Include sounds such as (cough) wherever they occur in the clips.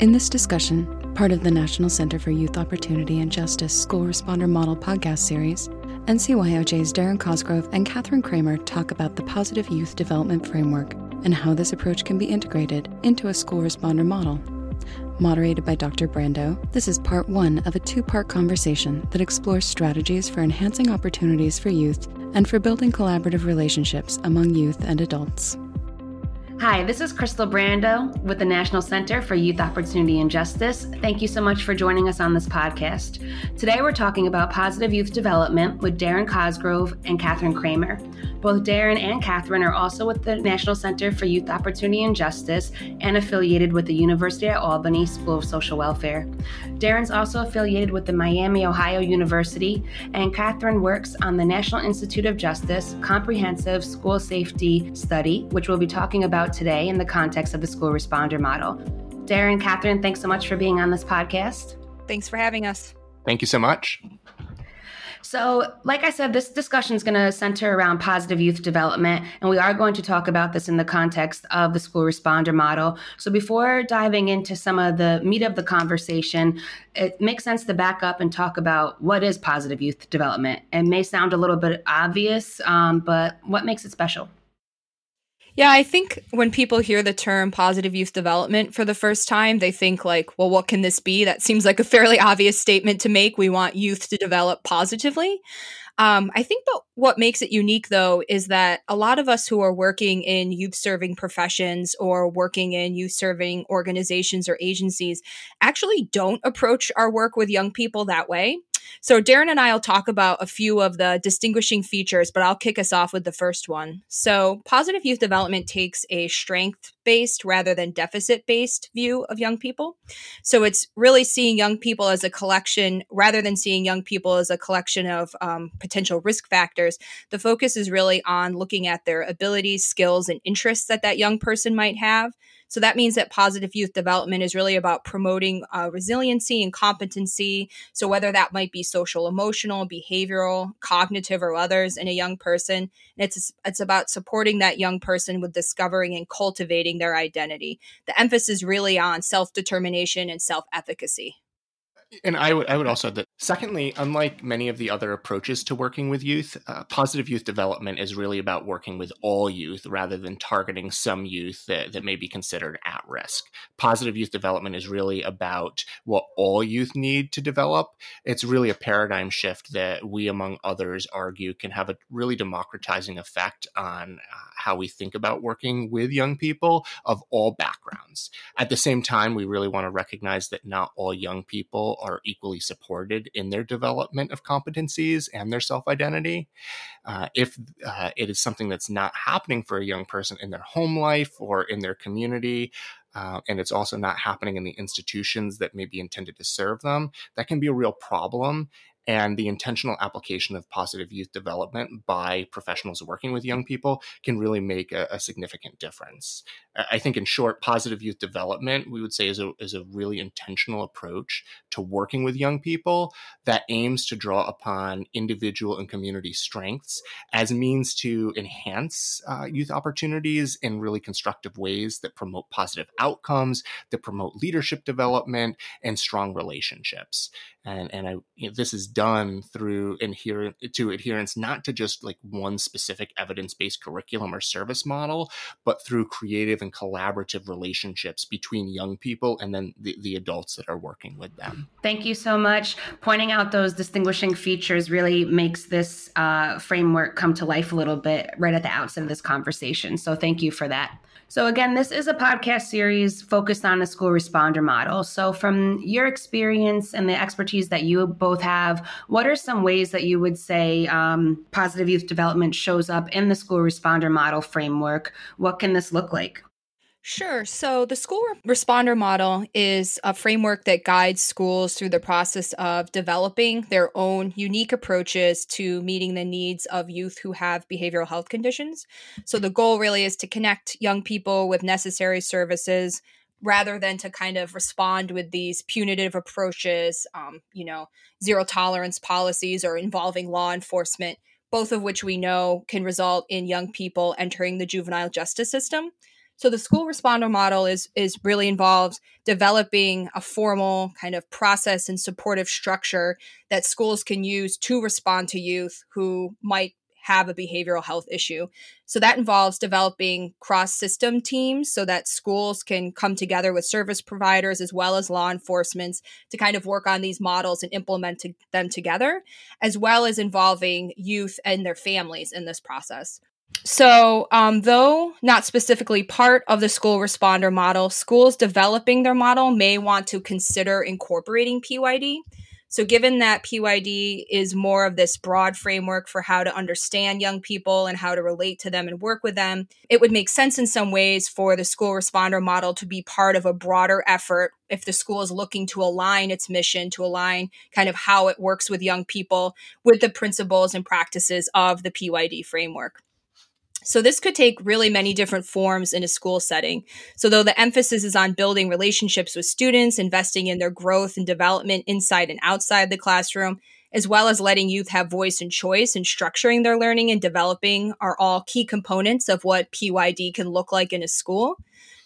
In this discussion, part of the National Center for Youth Opportunity and Justice School Responder Model podcast series, NCYOJ's Darren Cosgrove and Katherine Kramer talk about the Positive Youth Development Framework and how this approach can be integrated into a school responder model. Moderated by Dr. Brando, this is part one of a two part conversation that explores strategies for enhancing opportunities for youth and for building collaborative relationships among youth and adults. Hi, this is Crystal Brando with the National Center for Youth Opportunity and Justice. Thank you so much for joining us on this podcast. Today we're talking about positive youth development with Darren Cosgrove and Katherine Kramer. Both Darren and Catherine are also with the National Center for Youth Opportunity and Justice and affiliated with the University at Albany School of Social Welfare. Darren's also affiliated with the Miami, Ohio University, and Catherine works on the National Institute of Justice Comprehensive School Safety Study, which we'll be talking about about today in the context of the school responder model. Darren, Catherine, thanks so much for being on this podcast. Thanks for having us. Thank you so much. So, like I said, this discussion is going to center around positive youth development, and we are going to talk about this in the context of the school responder model. So, before diving into some of the meat of the conversation, it makes sense to back up and talk about what is positive youth development. It may sound a little bit obvious, um, but what makes it special? Yeah, I think when people hear the term positive youth development for the first time, they think like, well, what can this be? That seems like a fairly (laughs) obvious statement to make. We want youth to develop positively. Um, I think but what makes it unique though is that a lot of us who are working in youth serving professions or working in youth serving organizations or agencies actually don't approach our work with young people that way. So, Darren and I will talk about a few of the distinguishing features, but I'll kick us off with the first one. So, positive youth development takes a strength based rather than deficit based view of young people. So, it's really seeing young people as a collection rather than seeing young people as a collection of um, potential risk factors. The focus is really on looking at their abilities, skills, and interests that that young person might have so that means that positive youth development is really about promoting uh, resiliency and competency. So whether that might be social, emotional, behavioral, cognitive, or others in a young person, it's it's about supporting that young person with discovering and cultivating their identity. The emphasis really on self determination and self efficacy and I would I would also add that secondly, unlike many of the other approaches to working with youth, uh, positive youth development is really about working with all youth rather than targeting some youth that, that may be considered at risk. Positive youth development is really about what all youth need to develop. It's really a paradigm shift that we, among others, argue can have a really democratizing effect on uh, how we think about working with young people of all backgrounds. At the same time, we really want to recognize that not all young people are equally supported in their development of competencies and their self identity. Uh, if uh, it is something that's not happening for a young person in their home life or in their community, uh, and it's also not happening in the institutions that may be intended to serve them, that can be a real problem and the intentional application of positive youth development by professionals working with young people can really make a, a, significant difference. I think, in short, positive youth development, we would say, is a, is a really intentional approach to working with young people that aims to draw upon individual and community strengths as means to enhance uh, youth opportunities in really constructive ways that promote positive outcomes, that promote leadership development, and strong relationships and and I you know, this is done through adherent to adherence not to just like one specific evidence based curriculum or service model, but through creative and collaborative relationships between young people and then the, the adults that are working with them. Thank you so much. Pointing out those distinguishing features really makes this uh, framework come to life a little bit right at the outset of this conversation. So thank you for that. So, again, this is a podcast series focused on the school responder model. So, from your experience and the expertise that you both have, what are some ways that you would say um, positive youth development shows up in the school responder model framework? What can this look like? Sure. So the school responder model is a framework that guides schools through the process of developing their own unique approaches to meeting the needs of youth who have behavioral health conditions. So the goal really is to connect young people with necessary services rather than to kind of respond with these punitive approaches, um, you know, zero tolerance policies or involving law enforcement, both of which we know can result in young people entering the juvenile justice system. So the school responder model is is really involved developing a formal kind of process and supportive structure that schools can use to respond to youth who might have a behavioral health issue. So that involves developing cross system teams so that schools can come together with service providers as well as law enforcement to kind of work on these models and implement them together, as well as involving youth and their families in this process. So, um, though not specifically part of the school responder model, schools developing their model may want to consider incorporating PYD. So, given that PYD is more of this broad framework for how to understand young people and how to relate to them and work with them, it would make sense in some ways for the school responder model to be part of a broader effort if the school is looking to align its mission, to align kind of how it works with young people with the principles and practices of the PYD framework. So this could take really many different forms in a school setting. So though the emphasis is on building relationships with students, investing in their growth and development inside and outside the classroom, as well as letting youth have voice and choice and structuring their learning and developing are all key components of what PYD can look like in a school.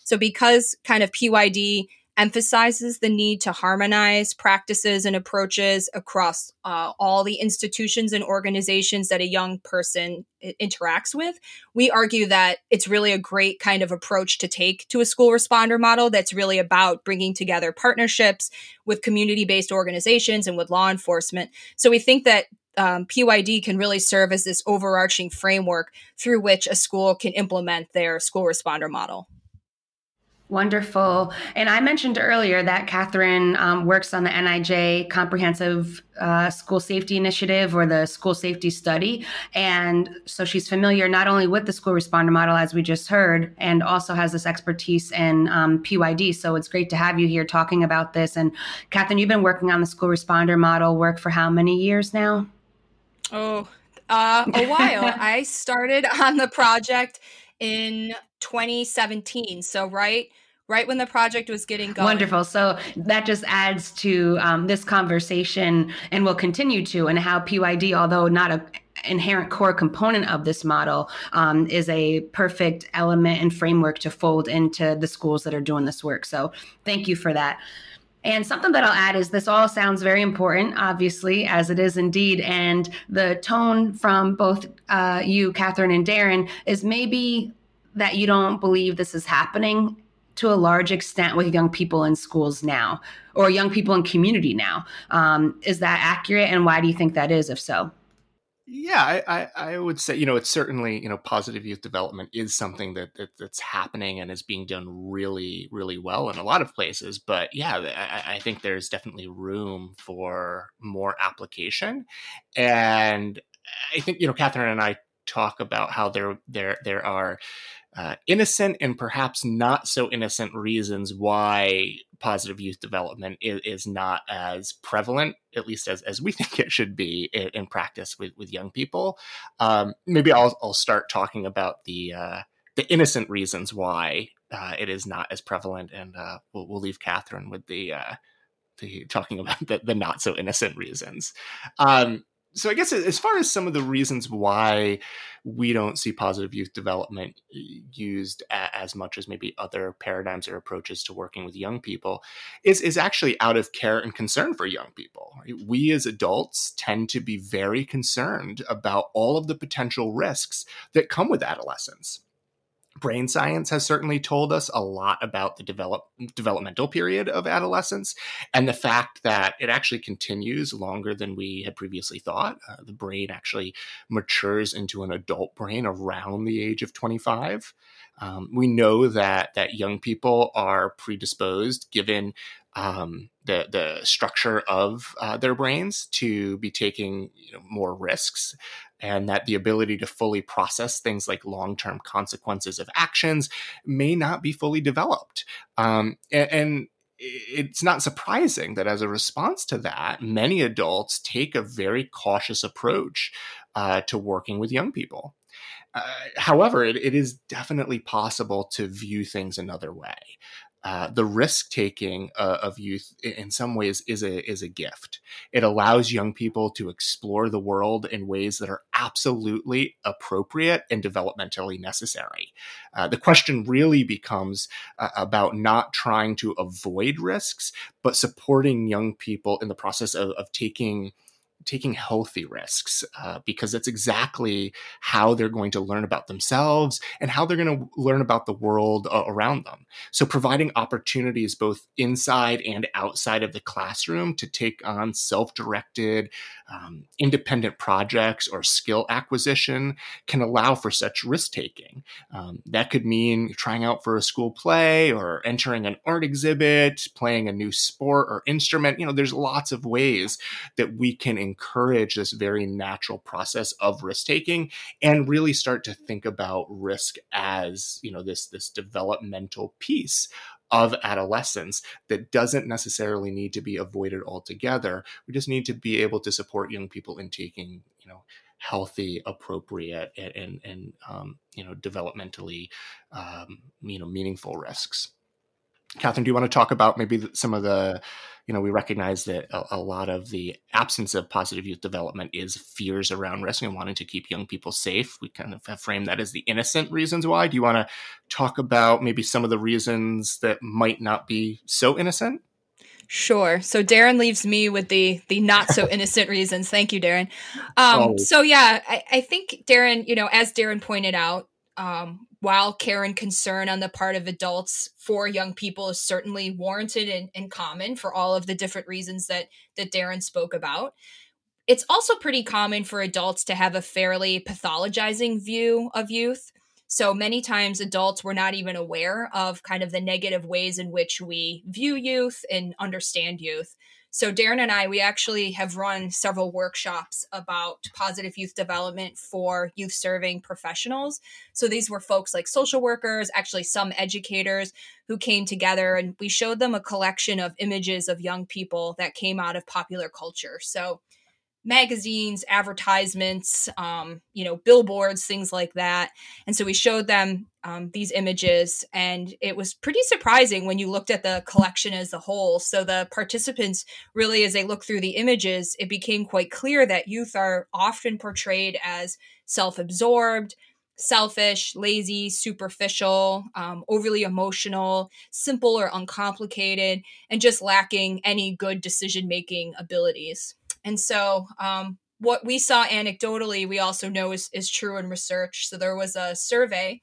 So because kind of PYD emphasizes the need to harmonize practices and approaches across uh, all the institutions and organizations that a young person interacts with. We argue that it's really a great kind of approach to take to a school responder model that's really about bringing together partnerships with community based organizations and with law enforcement. So we think that um, PYD can really serve as this overarching framework through which a school can implement their school responder model. Wonderful. And I mentioned earlier that Catherine um, works on the NIJ Comprehensive uh, School Safety Initiative or the School Safety Study. And so she's familiar not only with the school responder model, as we just heard, and also has this expertise in um, PYD. So it's great to have you here talking about this. And Catherine, you've been working on the school responder model work for how many years now? Oh, uh, a while. (laughs) I started on the project in 2017. So, right right when the project was getting going. Wonderful. So that just adds to um, this conversation and will continue to, and how PYD, although not a inherent core component of this model um, is a perfect element and framework to fold into the schools that are doing this work. So thank you for that. And something that I'll add is this all sounds very important, obviously, as it is indeed. And the tone from both uh, you, Catherine, and Darren is maybe that you don't believe this is happening to a large extent with young people in schools now or young people in community now. Um, is that accurate? And why do you think that is, if so? Yeah, I, I, I, would say, you know, it's certainly, you know, positive youth development is something that, that, that's happening and is being done really, really well in a lot of places. But yeah, I, I think there's definitely room for more application. And I think, you know, Catherine and I talk about how there there there are uh, innocent and perhaps not so innocent reasons why positive youth development is, is, not as prevalent, at least as, as we (laughs) think it should be in, in practice with, with young people. Um, maybe I'll, I'll start talking about the uh, the innocent reasons why uh, it is not as prevalent, and uh, we'll, we'll leave Catherine with the uh, the talking about (laughs) the, the not so innocent reasons. Um, so I guess as far as some of the reasons why we don't see positive youth development uh, used as much as maybe other paradigms or approaches to working with young people is is actually out of care and concern for young people. We as adults tend to be very concerned about all of the potential risks that come with adolescence brain science has certainly told us a lot about the develop, developmental period of adolescence and the fact that it actually continues longer than we had previously thought. Uh, the brain actually matures into an adult brain around the age of 25. Um, we know that that young people are predisposed, given um, the the structure of uh, their brains, to be taking you know, more risks and that the ability to fully process things like long term consequences of actions may not be fully developed. Um, and, and it's not surprising that as a response to that, many adults take a very cautious approach uh, to working with young people. Uh, however, it, it is definitely possible to view things another way. Uh, the risk taking uh, of youth in some ways is a is a gift. It allows young people to explore the world in ways that are absolutely appropriate and developmentally necessary. Uh, the question really becomes uh, about not trying to avoid risks, but supporting young people in the process of, of taking taking healthy risks uh, because that's exactly how they're going to learn about themselves and how they're going to learn about the world uh, around them. So, providing opportunities both inside and outside of the classroom to take on self directed, um, independent projects or skill acquisition can allow for such risk taking. Um, that could mean trying out for a school play or entering an art exhibit, playing a new sport or instrument. You know, there's lots of ways that we can encourage this very natural process of risk taking and really start to think about risk as, you know, this, this developmental piece of adolescence that doesn't necessarily need to be avoided altogether. We just need to be able to support young people in taking, you know, healthy, appropriate, and and, and um, you know, developmentally, um, you know, meaningful risks. Catherine, do you want to talk about maybe some of the you know, we recognize that a, a, lot of the absence of positive youth development is fears around risk and wanting to keep young people safe. We kind of have framed that as the innocent reasons why. Do you want to talk about maybe some of the reasons that might not be so innocent? Sure. So Darren leaves me with the the not so (laughs) innocent reasons. Thank you, Darren. Um, oh. So yeah, I, I think Darren, you know, as Darren pointed out, um, while care and concern on the part of adults for young people is certainly warranted and, and common for all of the different reasons that that Darren spoke about, it's also pretty common for adults to have a fairly pathologizing view of youth. So many times adults were not even aware of kind of the negative ways in which we view youth and understand youth. So Darren and I, we actually have run several workshops about positive youth development for youth serving professionals. So these were folks like social workers, actually some educators who came together and we showed them a collection of images of young people that came out of popular culture. So magazines, advertisements, um, you know, billboards, things like that. And so we showed them um, these images, and it was pretty surprising when you looked at the collection as a whole. So the participants really, as they looked through the images, it became quite clear that youth are often portrayed as self absorbed. Selfish, lazy, superficial, um, overly emotional, simple or uncomplicated, and just lacking any good decision making abilities. And so, um, what we saw anecdotally, we also know is, is true in research. So, there was a survey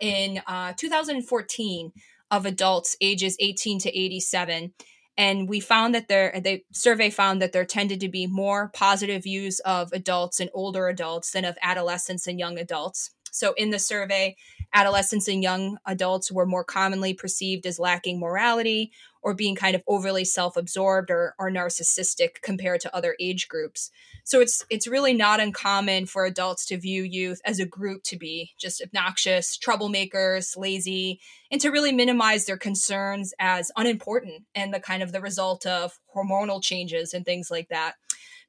in uh, 2014 of adults ages 18 to 87 and we found that there the survey found that there tended to be more positive views of adults and older adults than of adolescents and young adults so in the survey adolescents and young adults were more commonly perceived as lacking morality or being kind of overly self-absorbed or, or narcissistic compared to other age groups. So it's it's really not uncommon for adults to view youth as a group to be just obnoxious troublemakers lazy and to really minimize their concerns as unimportant and the kind of the result of hormonal changes and things like that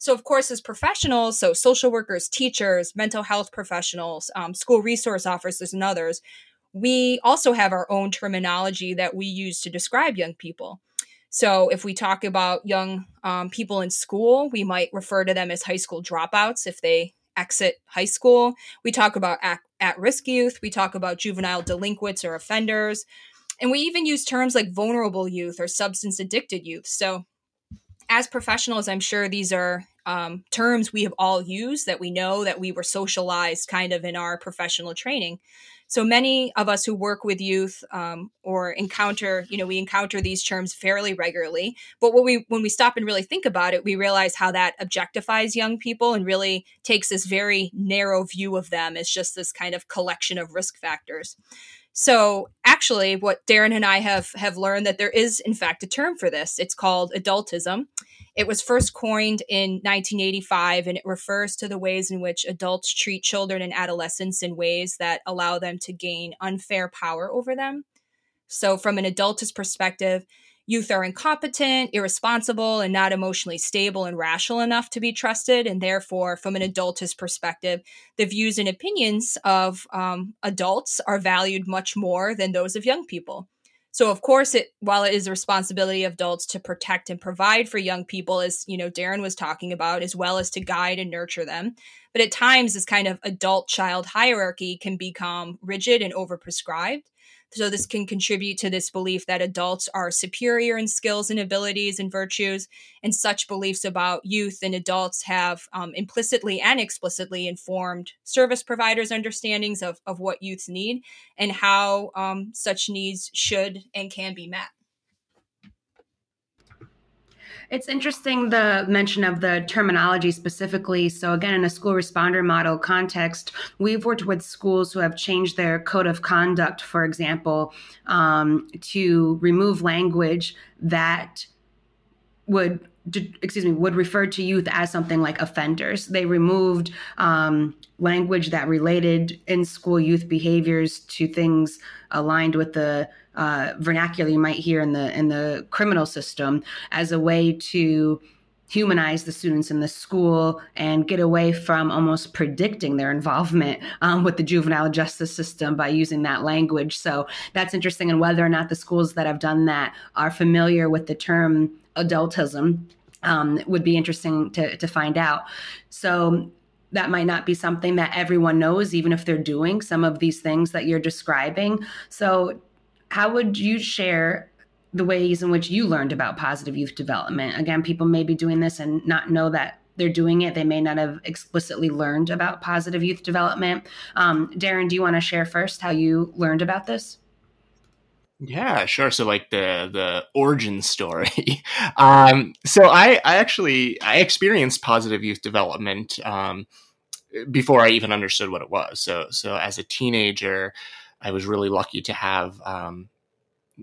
so, of course, as professionals, so social workers, teachers, mental health professionals, um, school resource officers, and others, we also have our own terminology that we use to describe young people. So, if we talk about young um, people in school, we might refer to them as high school dropouts if they exit high school. We talk about at risk youth, we talk about juvenile delinquents or offenders. And we even use terms like vulnerable youth or substance addicted youth. So, as professionals, I'm sure these are um, terms we have all used that we know that we were socialized kind of in our professional training. So many of us who work with youth um, or encounter, you know, we encounter these terms fairly regularly. But when we when we stop and really think about it, we realize how that objectifies young people and really takes this very narrow view of them as just this kind of collection of risk factors. So actually, what Darren and I have have learned that there is in fact a term for this. It's called adultism. It was first coined in 1985 and it refers to the ways in which adults treat children and adolescents in ways that allow them to gain unfair power over them. So, from an adultist perspective, youth are incompetent, irresponsible, and not emotionally stable and rational enough to be trusted. And therefore, from an adultist perspective, the views and opinions of um, adults are valued much more than those of young people. So of course it while it is a responsibility of adults to protect and provide for young people as, you know, Darren was talking about as well as to guide and nurture them, but at times this kind of adult child hierarchy can become rigid and overprescribed. So this can contribute to this belief that adults are superior in skills and abilities and virtues, and such beliefs about youth and adults have um, implicitly and explicitly informed service providers' understandings of, of what youths need and how um, such needs should and can be met. It's interesting the mention of the terminology specifically. So, again, in a school responder model context, we've worked with schools who have changed their code of conduct, for example, um, to remove language that would excuse me would refer to youth as something like offenders they removed um, language that related in school youth behaviors to things aligned with the uh, vernacular you might hear in the in the criminal system as a way to humanize the students in the school and get away from almost predicting their involvement um, with the juvenile justice system by using that language. So that's interesting. And whether or not the schools that have done that are familiar with the term adultism um, would be interesting to, to find out. So that might not be something that everyone knows, even if they're doing some of these things that you're describing. So, how would you share the ways in which you learned about positive youth development? Again, people may be doing this and not know that they're doing it. They may not have explicitly learned about positive youth development. Um, Darren, do you want to share first how you learned about this? Yeah, sure. So like the the origin story. (laughs) um, so I I actually I experienced positive youth development um, before I even understood what it was. So so as a teenager, I was really lucky to have um,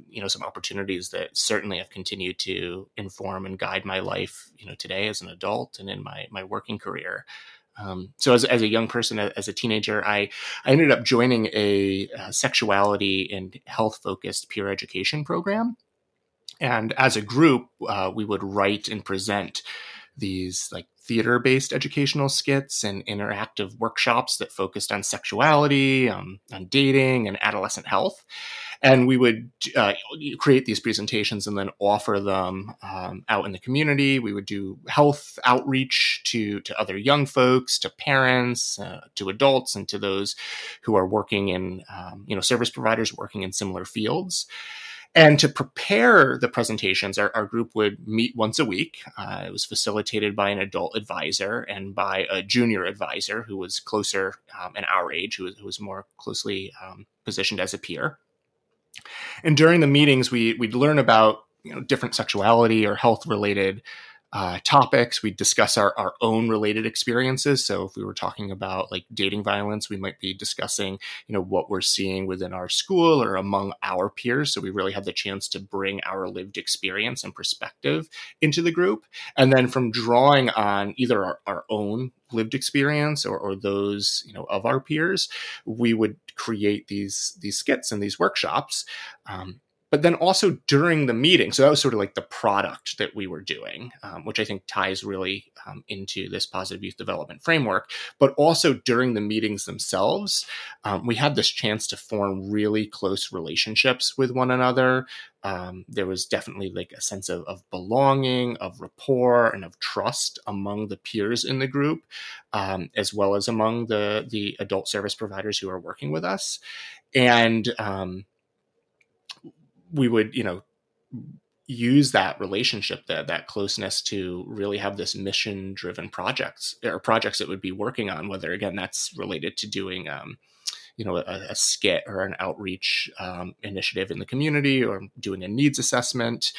you know some opportunities that certainly have continued to inform and guide my life. You know today as an adult and in my my working career. Um, so as, as a young person, as a teenager, I, I ended up joining a, a sexuality and health focused peer education program. And as a group, uh, we would write and present these like theater based educational skits and interactive workshops that focused on sexuality, um, on dating, and adolescent health and we would uh, create these presentations and then offer them um, out in the community. We would do health outreach to to other young folks, to parents, uh, to adults, and to those who are working in um, you know service providers working in similar fields. And to prepare the presentations, our, our group would meet once a week. Uh, it was facilitated by an adult advisor and by a junior advisor who was closer um, in our age, who was, who was more closely um, positioned as a peer. And during the meetings, we we'd learn about you know different sexuality or health related uh, topics. We discuss our, our own related experiences. So if we were talking about like dating violence, we might be discussing, you know, what we're seeing within our school or among our peers. So we really had the chance to bring our lived experience and perspective into the group. And then from drawing on either our, our own lived experience or, or those, you know, of our peers, we would create these these skits and these workshops. Um, but then also during the meeting. So that was sort of like the product that we were doing, um, which I think ties really um, into this positive youth development framework. But also during the meetings themselves, um, we had this chance to form really close relationships with one another. Um, there was definitely like a sense of, of, belonging, of rapport, and of trust among the peers in the group, um, as well as among the the adult service providers who are working with us. And um, we would, you know, use that relationship that that closeness to really have this mission driven projects or projects that would be working on whether again that's related to doing um, you know a, a, skit or an outreach um, initiative in the community or doing a needs assessment.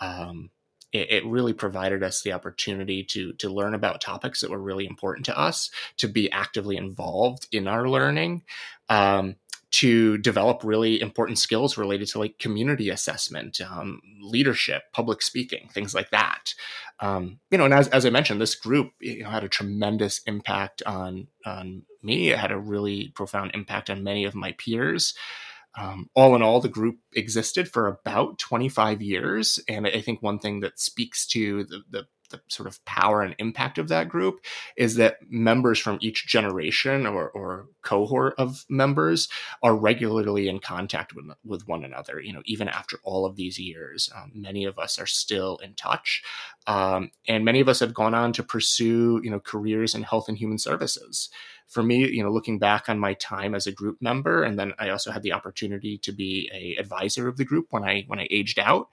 Um, it, really provided us the opportunity to to learn about topics that were really important to us to be actively involved in our learning. Um, to develop really important skills related to like community assessment, um, leadership, public speaking, things like that. Um, you know, and as, as I mentioned, this group you know, had a tremendous impact on on me. It had a really profound impact on many of my peers. Um, all in all, the group existed for about 25 years, and I think one thing that speaks to the, the the sort of power and impact of that group is that members from each generation or, or cohort of members are regularly in contact with, with one another. You know, even after all of these years, um, many of us are still in touch. Um, and many of us have gone on to pursue, you know, careers in health and human services for me, you know, looking back on my time as a group member, and then I also had the opportunity to be a advisor of the group when I when I aged out,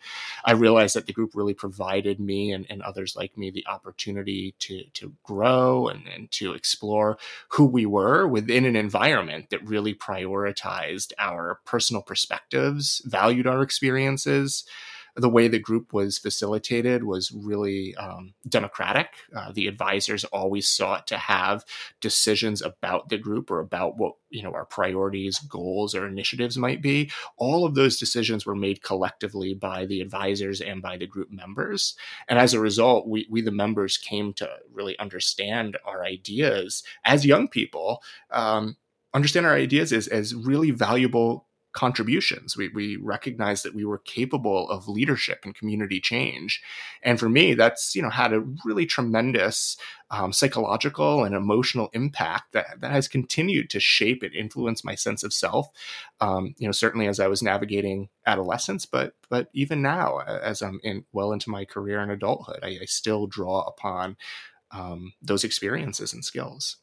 I realized that the group really provided me and, and others like me the opportunity to to grow and, and to explore who we were within an environment that really prioritized our personal perspectives, valued our experiences, the way the group was facilitated was really um, democratic. Uh, the advisors always sought to have decisions about the group or about what you know our priorities, goals, or initiatives might be. All of those decisions were made collectively by the advisors and by the group members, and as a result, we we the members came to really understand our ideas as young people. Um, understand our ideas as, as really valuable contributions. We, we recognized that we were capable of leadership and community change. And for me, that's, you know, had a really tremendous um, psychological and emotional impact that, that has continued to shape and influence my sense of self. Um, you know, certainly as I was navigating adolescence, but, but even now, as I'm in well into my career and adulthood, I, I still draw upon um, those experiences and skills.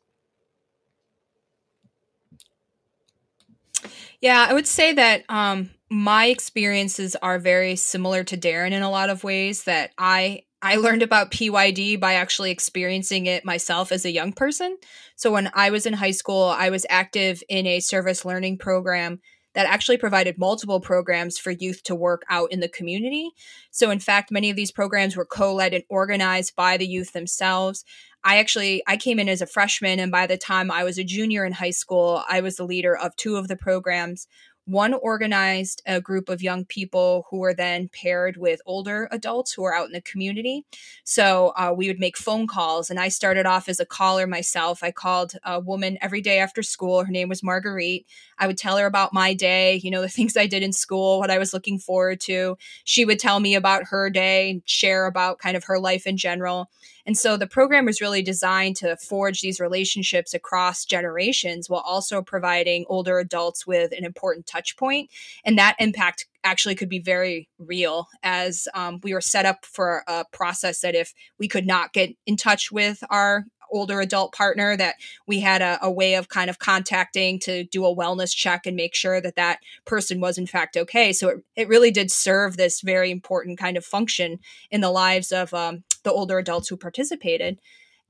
Yeah, I would say that um, my experiences are very similar to Darren in a lot of ways. That I I learned about PYD by actually experiencing it myself as a young person. So when I was in high school, I was active in a service learning program that actually provided multiple programs for youth to work out in the community. So in fact, many of these programs were co-led and organized by the youth themselves. I actually I came in as a freshman and by the time I was a junior in high school, I was the leader of two of the programs. One organized a group of young people who were then paired with older adults who are out in the community. So uh, we would make phone calls, and I started off as a caller myself. I called a woman every day after school. Her name was Marguerite. I would tell her about my day, you know, the (laughs) things I did in school, what I was looking forward to. She would tell me about her day and share about kind of her life in general. And so the program was really designed to forge these relationships across generations while also providing older adults with an important touch point. And that impact actually could be very real as um, we were set up for a process that if we could not get in touch with our older adult partner that we had a, a, way of kind of contacting to do a wellness check and make sure that that person was in fact okay so it, it really did serve this very important kind of function in the lives of um, the older adults who participated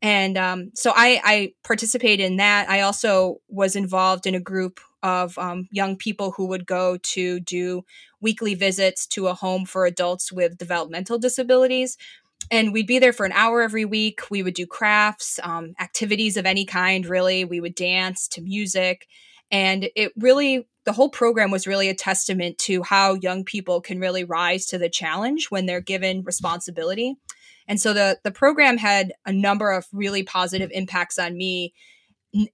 and um, so I, I, participated in that i also was involved in a group of um, young people who would go to do weekly visits to a home for adults with developmental disabilities and we'd be there for an hour every week. We would do crafts, um, activities of any kind, really. We would dance to music. And it really, the whole program was really a testament to how young people can really rise to the challenge when they're given responsibility. And so the, the program had a number of really positive impacts on me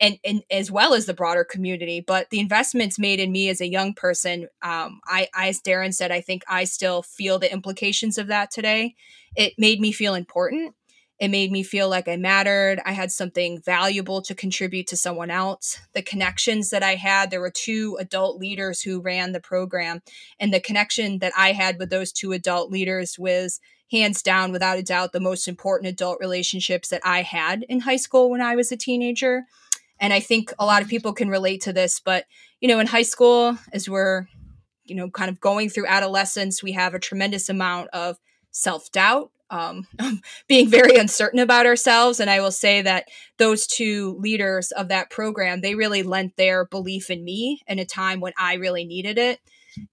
and, and as well as the broader community. But the investments made in me as a young person, um, I, I, as Darren said, I think I still feel the implications of that today. It made me feel important. It made me feel like I mattered. I had something valuable to contribute to someone else. The connections that I had, there were two adult leaders who ran the program, and the connection that I had with those two adult leaders was hands down, without a doubt, the most important adult relationships that I had in high school when I was a teenager. And I think a lot of people can relate to this, but you know, in high school, as we're, you know, kind of going through adolescence, we have a tremendous amount of self doubt, um, (laughs) being very uncertain about ourselves. And I will say that those two leaders of that program, they really lent their belief in me in a time when I really needed it.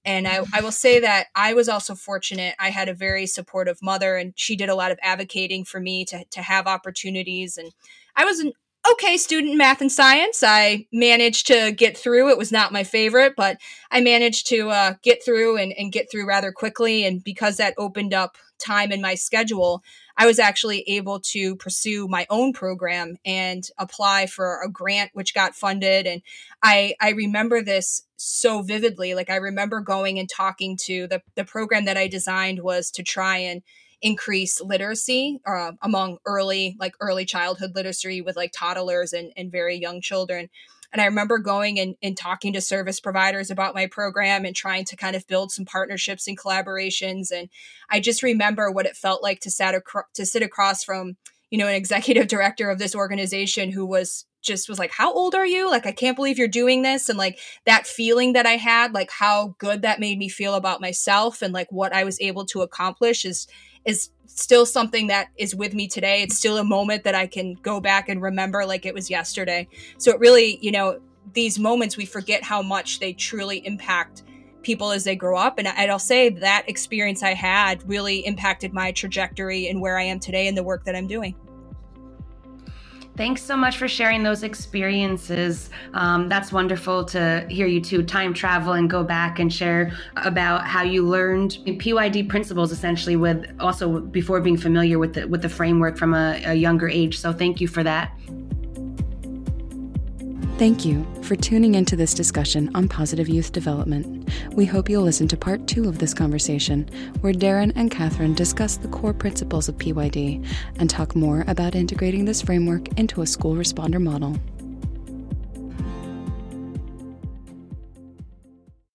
And I, I will say that I was also fortunate. I had a very supportive mother, and she did a lot of advocating for me to, to have opportunities. And I was an okay student in math and science. I managed to get through. It was not my favorite, but I managed to uh, get through and, and get through rather quickly. And because that opened up time in my schedule, I was actually able to pursue my own program and apply for a grant which got funded. And I, I remember this so vividly. Like I remember going and talking to the, the program that I designed was to try and increase literacy uh, among early like early childhood literacy with like toddlers and, and very young children and I remember going and, and talking to service providers about my program and trying to kind of build some partnerships and collaborations. And I just remember what it felt like to, sat acro- to sit across from, you know, an (laughs) executive director of this organization who was just was like, How old are you? Like, I can't believe you're doing this. And like that feeling that I had, like how good that made me feel about myself and like what I was able to accomplish is is still something that is with me today. It's still a moment that I can go back and remember like it was yesterday. So it really, you know, these moments we forget how much they truly impact people as they grow up. And I'll say that experience I had really impacted my trajectory and where I am today and the work that I'm doing. Thanks so much for sharing those experiences. Um, that's wonderful to hear you to time travel and go back and share about how you learned PYD principles essentially with also before being familiar with the with the framework from a, a younger age. So thank you for that. Thank you for tuning into this discussion on positive youth development. We hope you'll listen to part two of this conversation, where Darren and Catherine discuss the core principles of PYD and talk more about integrating this framework into a school responder model.